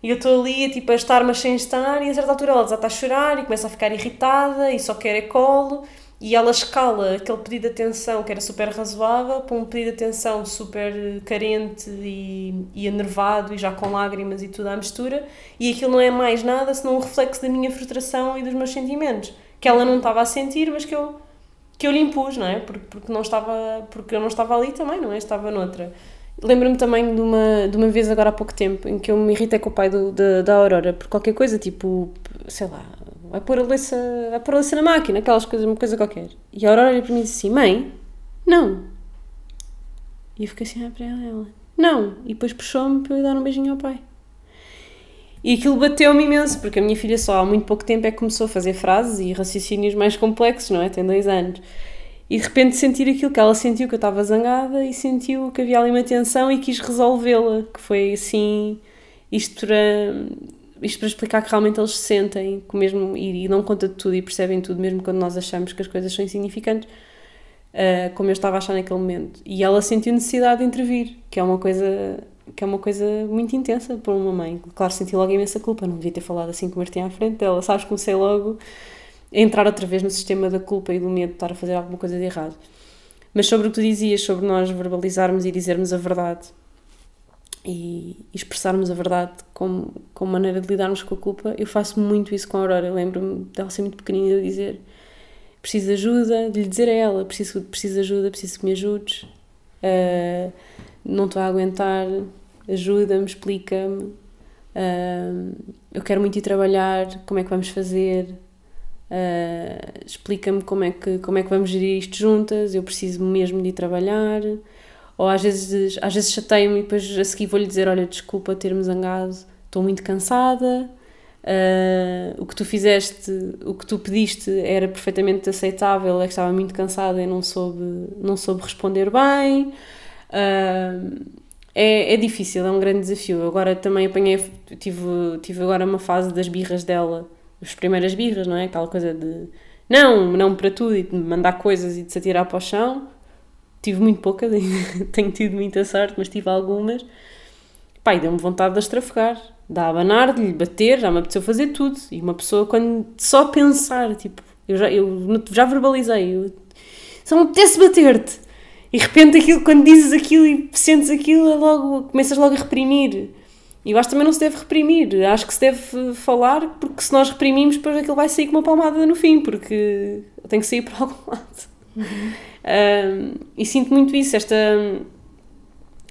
e eu estou ali tipo, a estar mas sem estar e a certa altura ela está a chorar e começa a ficar irritada e só quer é colo e ela escala aquele pedido de atenção que era super razoável para um pedido de atenção super carente e, e enervado e já com lágrimas e tudo à mistura e aquilo não é mais nada senão um reflexo da minha frustração e dos meus sentimentos que ela não estava a sentir mas que eu que eu lhe impus, não é? Porque, porque, não estava, porque eu não estava ali também, não é? Estava noutra. Lembro-me também de uma, de uma vez agora há pouco tempo em que eu me irritei com o pai do, da, da Aurora por qualquer coisa, tipo, sei lá, vai pôr a louça, vai pôr a louça na máquina, aquelas coisas, uma coisa qualquer. E a Aurora olha para mim e disse assim: Mãe, não. E eu fiquei assim a para ela, ela, não. E depois puxou-me para eu dar um beijinho ao pai. E aquilo bateu-me imenso, porque a minha filha só há muito pouco tempo é que começou a fazer frases e raciocínios mais complexos, não é? Tem dois anos. E de repente sentir aquilo que ela sentiu, que eu estava zangada e sentiu que havia ali uma tensão e quis resolvê-la, que foi assim, isto para isto para explicar que realmente eles se sentem que mesmo, e, e dão conta de tudo e percebem tudo, mesmo quando nós achamos que as coisas são insignificantes, uh, como eu estava a achar naquele momento. E ela sentiu necessidade de intervir, que é uma coisa que é uma coisa muito intensa para uma mãe. Claro, senti logo imensa culpa, não devia ter falado assim com o Martim à frente dela, sabes, comecei logo entrar outra vez no sistema da culpa e do medo de estar a fazer alguma coisa de errado. Mas sobre o que tu dizias, sobre nós verbalizarmos e dizermos a verdade, e expressarmos a verdade como, como maneira de lidarmos com a culpa. Eu faço muito isso com a Aurora. Lembro-me dela ser muito pequenina de dizer preciso de ajuda, de lhe dizer a ela preciso, preciso de ajuda, preciso que me ajudes, uh, não estou a aguentar, ajuda-me, explica-me, uh, eu quero muito ir trabalhar, como é que vamos fazer, uh, explica-me como, é que, como é que vamos gerir isto juntas, eu preciso mesmo de ir trabalhar ou às vezes, às vezes chateio-me e depois a seguir vou-lhe dizer: Olha, desculpa ter-me zangado, estou muito cansada. Uh, o que tu fizeste, o que tu pediste era perfeitamente aceitável, é que estava muito cansada e não soube, não soube responder bem. Uh, é, é difícil, é um grande desafio. Agora também apanhei, tive, tive agora uma fase das birras dela, as primeiras birras, não é? Aquela coisa de não, não para tudo e de mandar coisas e de se atirar para o chão tive muito poucas, tenho tido muita sorte, mas tive algumas. Pai, deu-me vontade de as trafegar, de abanar, de lhe bater, já me apeteceu fazer tudo. E uma pessoa, quando só pensar, tipo, eu já, eu já verbalizei, eu, só me apetece bater-te. E de repente, aquilo, quando dizes aquilo e sentes aquilo, é logo, começas logo a reprimir. E eu acho que também não se deve reprimir. Acho que se deve falar, porque se nós reprimimos, depois aquilo vai sair com uma palmada no fim, porque tem que sair por algum lado. Uhum. Um, e sinto muito isso, esta,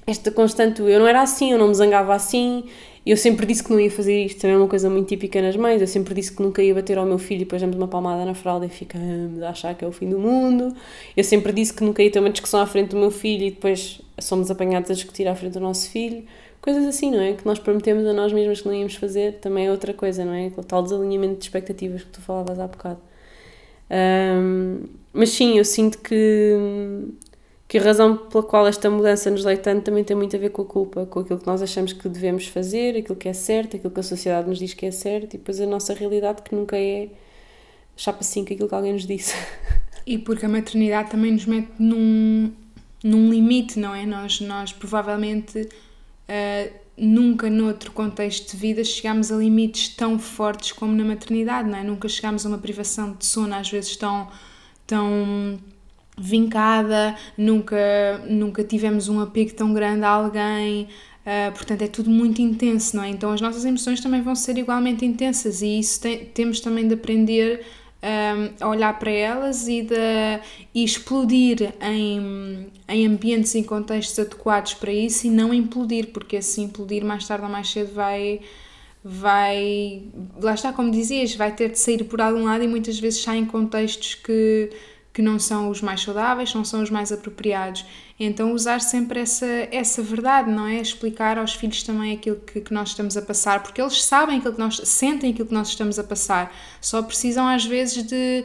esta constante. Eu não era assim, eu não me zangava assim. Eu sempre disse que não ia fazer isto, também é uma coisa muito típica nas mães. Eu sempre disse que nunca ia bater ao meu filho e depois damos uma palmada na fralda e ficamos a achar que é o fim do mundo. Eu sempre disse que nunca ia ter uma discussão à frente do meu filho e depois somos apanhados a discutir à frente do nosso filho. Coisas assim, não é? Que nós prometemos a nós mesmos que não íamos fazer, também é outra coisa, não é? O tal desalinhamento de expectativas que tu falavas há bocado. Um, mas sim, eu sinto que, que a razão pela qual esta mudança nos lei tanto também tem muito a ver com a culpa, com aquilo que nós achamos que devemos fazer, aquilo que é certo, aquilo que a sociedade nos diz que é certo e depois a nossa realidade que nunca é chapa 5 aquilo que alguém nos disse. E porque a maternidade também nos mete num, num limite, não é? Nós, nós provavelmente uh, nunca noutro contexto de vida chegamos a limites tão fortes como na maternidade, não é? Nunca chegamos a uma privação de sono às vezes tão tão vincada, nunca, nunca tivemos um apego tão grande a alguém, uh, portanto é tudo muito intenso, não é? Então as nossas emoções também vão ser igualmente intensas e isso tem, temos também de aprender um, a olhar para elas e, de, e explodir em, em ambientes e contextos adequados para isso e não implodir, porque assim implodir mais tarde ou mais cedo vai vai, lá está, como dizias, vai ter de sair por algum lado e muitas vezes sai em contextos que, que não são os mais saudáveis, não são os mais apropriados. Então, usar sempre essa, essa verdade, não é? Explicar aos filhos também aquilo que, que nós estamos a passar, porque eles sabem aquilo que nós sentem aquilo que nós estamos a passar, só precisam às vezes de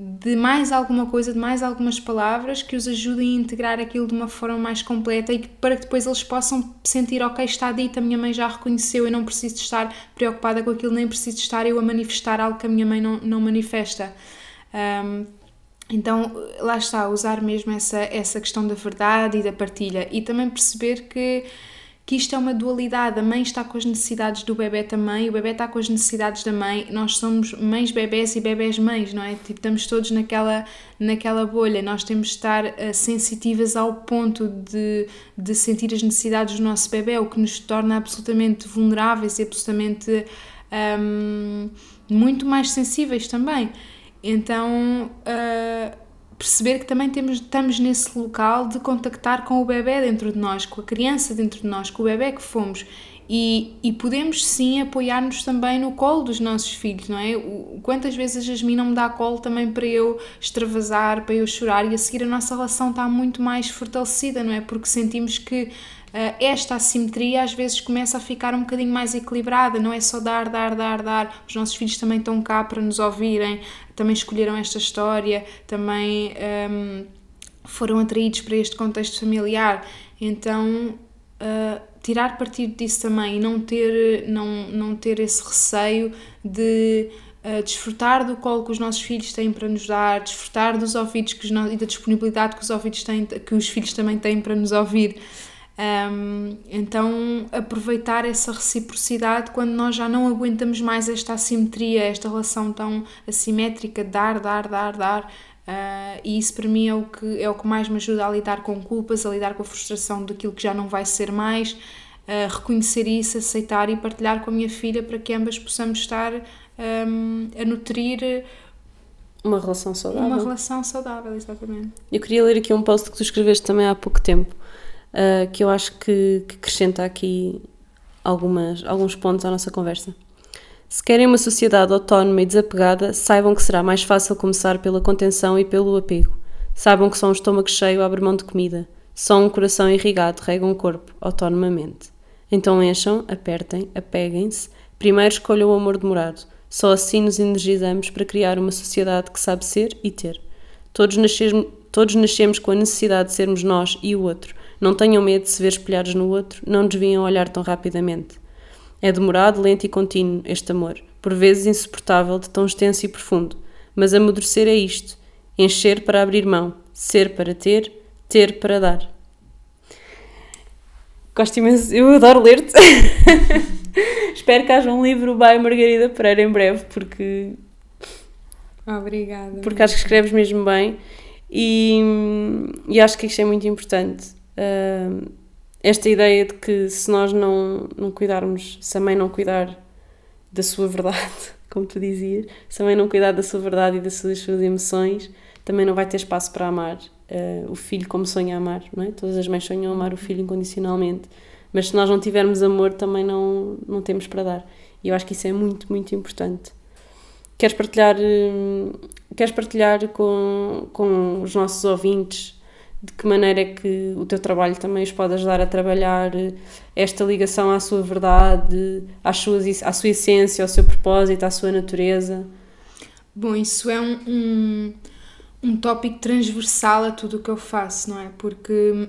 de mais alguma coisa, de mais algumas palavras que os ajudem a integrar aquilo de uma forma mais completa e que, para que depois eles possam sentir, ok, está dito, a minha mãe já reconheceu, eu não preciso estar preocupada com aquilo, nem preciso estar eu a manifestar algo que a minha mãe não, não manifesta. Um, então, lá está, usar mesmo essa, essa questão da verdade e da partilha e também perceber que que isto é uma dualidade. A mãe está com as necessidades do bebê também, o bebê está com as necessidades da mãe. Nós somos mães bebés e bebés mães, não é? Tipo, estamos todos naquela, naquela bolha. Nós temos de estar uh, sensitivas ao ponto de, de sentir as necessidades do nosso bebê, o que nos torna absolutamente vulneráveis e absolutamente um, muito mais sensíveis também. Então. Uh, perceber que também temos, estamos nesse local de contactar com o bebê dentro de nós, com a criança dentro de nós, com o bebê que fomos. E, e podemos sim apoiar-nos também no colo dos nossos filhos, não é? O, quantas vezes a Jasmine não me dá colo também para eu extravasar, para eu chorar e a seguir a nossa relação está muito mais fortalecida, não é? Porque sentimos que esta assimetria às vezes começa a ficar um bocadinho mais equilibrada, não é só dar, dar, dar, dar. Os nossos filhos também estão cá para nos ouvirem, também escolheram esta história, também um, foram atraídos para este contexto familiar. Então, uh, tirar partido disso também e não ter, não, não ter esse receio de uh, desfrutar do colo que os nossos filhos têm para nos dar, desfrutar dos ouvidos que os no... e da disponibilidade que os ouvidos têm, que os filhos também têm para nos ouvir. Um, então, aproveitar essa reciprocidade quando nós já não aguentamos mais esta assimetria, esta relação tão assimétrica, dar, dar, dar, dar. Uh, e isso para mim é o, que, é o que mais me ajuda a lidar com culpas, a lidar com a frustração daquilo que já não vai ser mais, uh, reconhecer isso, aceitar e partilhar com a minha filha para que ambas possamos estar um, a nutrir uma relação saudável. Uma relação saudável, exatamente. Eu queria ler aqui um post que tu escreveste também há pouco tempo uh, que eu acho que, que acrescenta aqui algumas, alguns pontos à nossa conversa. Se querem uma sociedade autónoma e desapegada, saibam que será mais fácil começar pela contenção e pelo apego. Saibam que só um estômago cheio abre mão de comida. Só um coração irrigado rega um corpo, autonomamente. Então encham, apertem, apeguem-se. Primeiro escolham o amor demorado. Só assim nos energizamos para criar uma sociedade que sabe ser e ter. Todos nascemos, todos nascemos com a necessidade de sermos nós e o outro. Não tenham medo de se ver espelhados no outro, não desviam olhar tão rapidamente. É demorado, lento e contínuo este amor, por vezes insuportável, de tão extenso e profundo. Mas amadurecer é isto: encher para abrir mão, ser para ter, ter para dar. Gosto imenso, eu adoro ler-te. Espero que haja um livro by Margarida Pereira em breve, porque. Obrigada. Porque acho que escreves mesmo bem e, e acho que isto é muito importante esta ideia de que se nós não, não cuidarmos, se a mãe não cuidar da sua verdade, como tu dizias, se a mãe não cuidar da sua verdade e das suas, das suas emoções, também não vai ter espaço para amar uh, o filho como sonha amar, não é? Todas as mães sonham amar o filho incondicionalmente, mas se nós não tivermos amor, também não, não temos para dar. E eu acho que isso é muito, muito importante. Queres partilhar, hum, queres partilhar com, com os nossos ouvintes de que maneira é que o teu trabalho também os pode ajudar a trabalhar eh, esta ligação à sua verdade, às suas, à sua essência, ao seu propósito, à sua natureza? Bom, isso é um, um, um tópico transversal a tudo o que eu faço, não é? Porque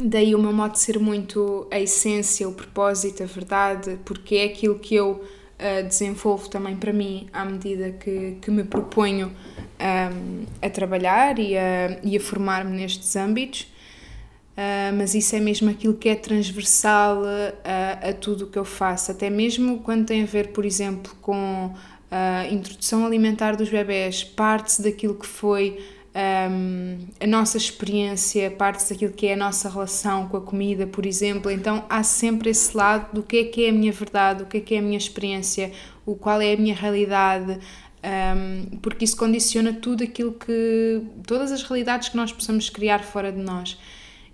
daí o meu modo de ser muito a essência, o propósito, a verdade, porque é aquilo que eu uh, desenvolvo também para mim à medida que, que me proponho um, a trabalhar e a, e a formar-me nestes âmbitos, uh, mas isso é mesmo aquilo que é transversal a, a tudo o que eu faço, até mesmo quando tem a ver, por exemplo, com a introdução alimentar dos bebés, parte daquilo que foi um, a nossa experiência, parte daquilo que é a nossa relação com a comida, por exemplo. Então há sempre esse lado do que é que é a minha verdade, o que é que é a minha experiência, o qual é a minha realidade, um, porque isso condiciona tudo aquilo que. todas as realidades que nós possamos criar fora de nós.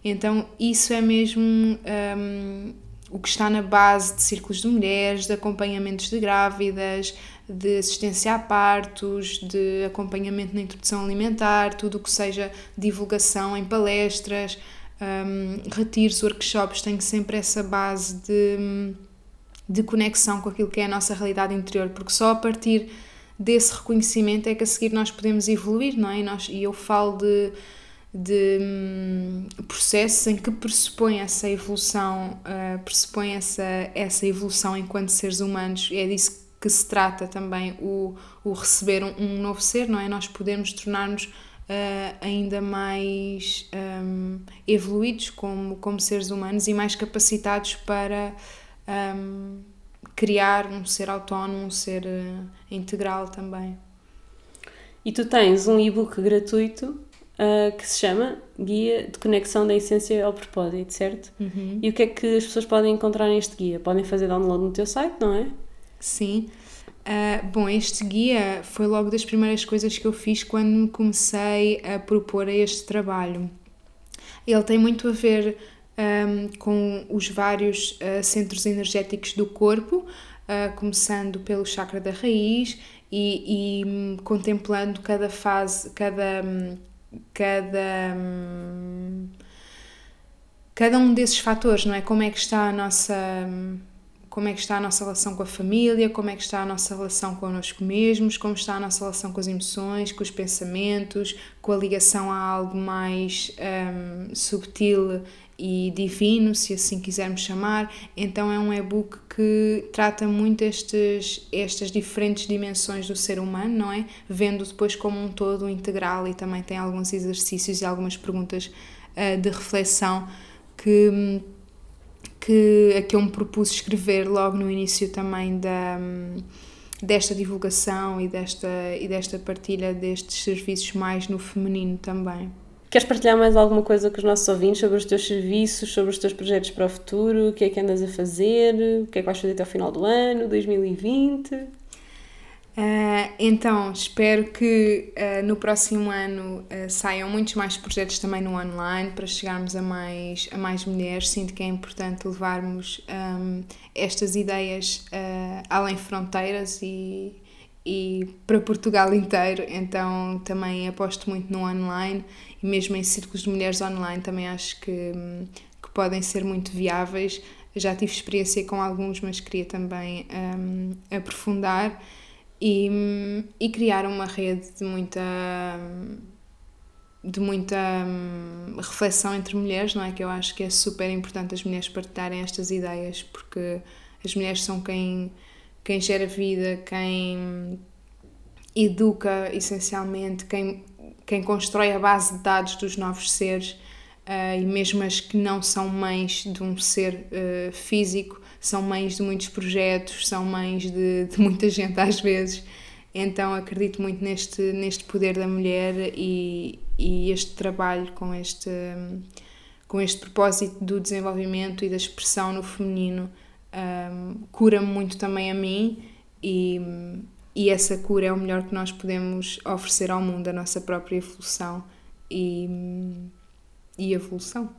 Então, isso é mesmo um, o que está na base de círculos de mulheres, de acompanhamentos de grávidas, de assistência a partos, de acompanhamento na introdução alimentar, tudo o que seja divulgação em palestras, um, retiros, workshops, tem sempre essa base de, de conexão com aquilo que é a nossa realidade interior, porque só a partir desse reconhecimento é que a seguir nós podemos evoluir, não é? E, nós, e eu falo de, de um, processos em que pressupõe essa evolução, uh, pressupõe essa, essa evolução enquanto seres humanos, é disso que se trata também o, o receber um, um novo ser, não é? Nós podemos tornar-nos uh, ainda mais um, evoluídos como, como seres humanos e mais capacitados para um, criar um ser autónomo, um ser uh, integral também. E tu tens um e-book gratuito uh, que se chama Guia de Conexão da Essência ao Propósito, certo? Uhum. E o que é que as pessoas podem encontrar neste guia? Podem fazer download no teu site, não é? Sim. Uh, bom, este guia foi logo das primeiras coisas que eu fiz quando me comecei a propor a este trabalho. Ele tem muito a ver um, com os vários uh, centros energéticos do corpo, uh, começando pelo chakra da raiz e, e um, contemplando cada fase, cada. Um, cada cada um desses fatores, não é? Como é que está a nossa como é que está a nossa relação com a família, como é que está a nossa relação connosco mesmos, como está a nossa relação com as emoções, com os pensamentos, com a ligação a algo mais um, subtil e divino, se assim quisermos chamar. Então é um e-book que trata muito estes, estas diferentes dimensões do ser humano, não é? Vendo depois como um todo integral e também tem alguns exercícios e algumas perguntas uh, de reflexão que hum, que a que eu me propus escrever logo no início também da, desta divulgação e desta, e desta partilha destes serviços mais no feminino também. Queres partilhar mais alguma coisa com os nossos ouvintes sobre os teus serviços, sobre os teus projetos para o futuro? O que é que andas a fazer? O que é que vais fazer até o final do ano, 2020? Uh, então, espero que uh, no próximo ano uh, saiam muitos mais projetos também no online para chegarmos a mais, a mais mulheres. Sinto que é importante levarmos um, estas ideias além fronteiras e, e para Portugal inteiro. Então, também aposto muito no online e mesmo em círculos de mulheres online também acho que, que podem ser muito viáveis. Já tive experiência com alguns, mas queria também um, aprofundar e, e criar uma rede de muita de muita reflexão entre mulheres, não é? Que eu acho que é super importante as mulheres partilharem estas ideias, porque as mulheres são quem, quem gera vida, quem educa essencialmente, quem, quem constrói a base de dados dos novos seres uh, e mesmo as que não são mães de um ser uh, físico, são mães de muitos projetos, são mães de, de muita gente às vezes. Então acredito muito neste, neste poder da mulher e, e este trabalho com este, com este propósito do desenvolvimento e da expressão no feminino um, cura-me muito também a mim e, e essa cura é o melhor que nós podemos oferecer ao mundo, a nossa própria evolução e, e evolução.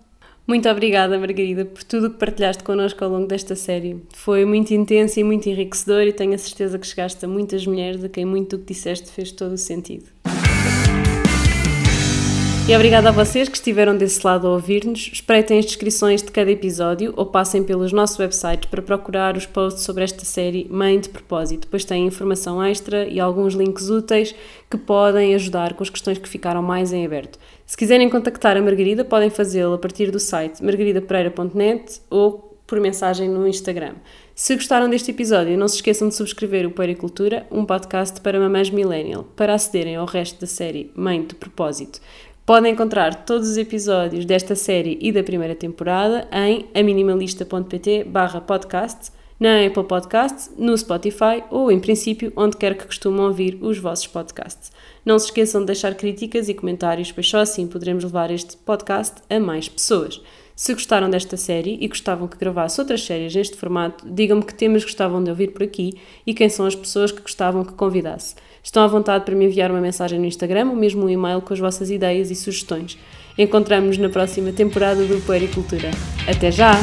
Muito obrigada, Margarida, por tudo o que partilhaste connosco ao longo desta série. Foi muito intenso e muito enriquecedor e tenho a certeza que chegaste a muitas mulheres a quem muito do que disseste fez todo o sentido. E obrigada a vocês que estiveram desse lado a ouvir-nos. Espreitem as descrições de cada episódio ou passem pelos nossos websites para procurar os posts sobre esta série Mãe de Propósito, pois tem informação extra e alguns links úteis que podem ajudar com as questões que ficaram mais em aberto. Se quiserem contactar a Margarida, podem fazê-lo a partir do site margaridapereira.net ou por mensagem no Instagram. Se gostaram deste episódio, não se esqueçam de subscrever o Pericultura, um podcast para mamães millennial, para acederem ao resto da série Mãe de Propósito. Podem encontrar todos os episódios desta série e da primeira temporada em aminimalista.pt barra podcast, na Apple Podcasts, no Spotify ou, em princípio, onde quer que costumam ouvir os vossos podcasts. Não se esqueçam de deixar críticas e comentários, pois só assim poderemos levar este podcast a mais pessoas. Se gostaram desta série e gostavam que gravasse outras séries neste formato, digam-me que temas gostavam de ouvir por aqui e quem são as pessoas que gostavam que convidasse. Estão à vontade para me enviar uma mensagem no Instagram ou mesmo um e-mail com as vossas ideias e sugestões. Encontramos-nos na próxima temporada do Puericultura. Até já!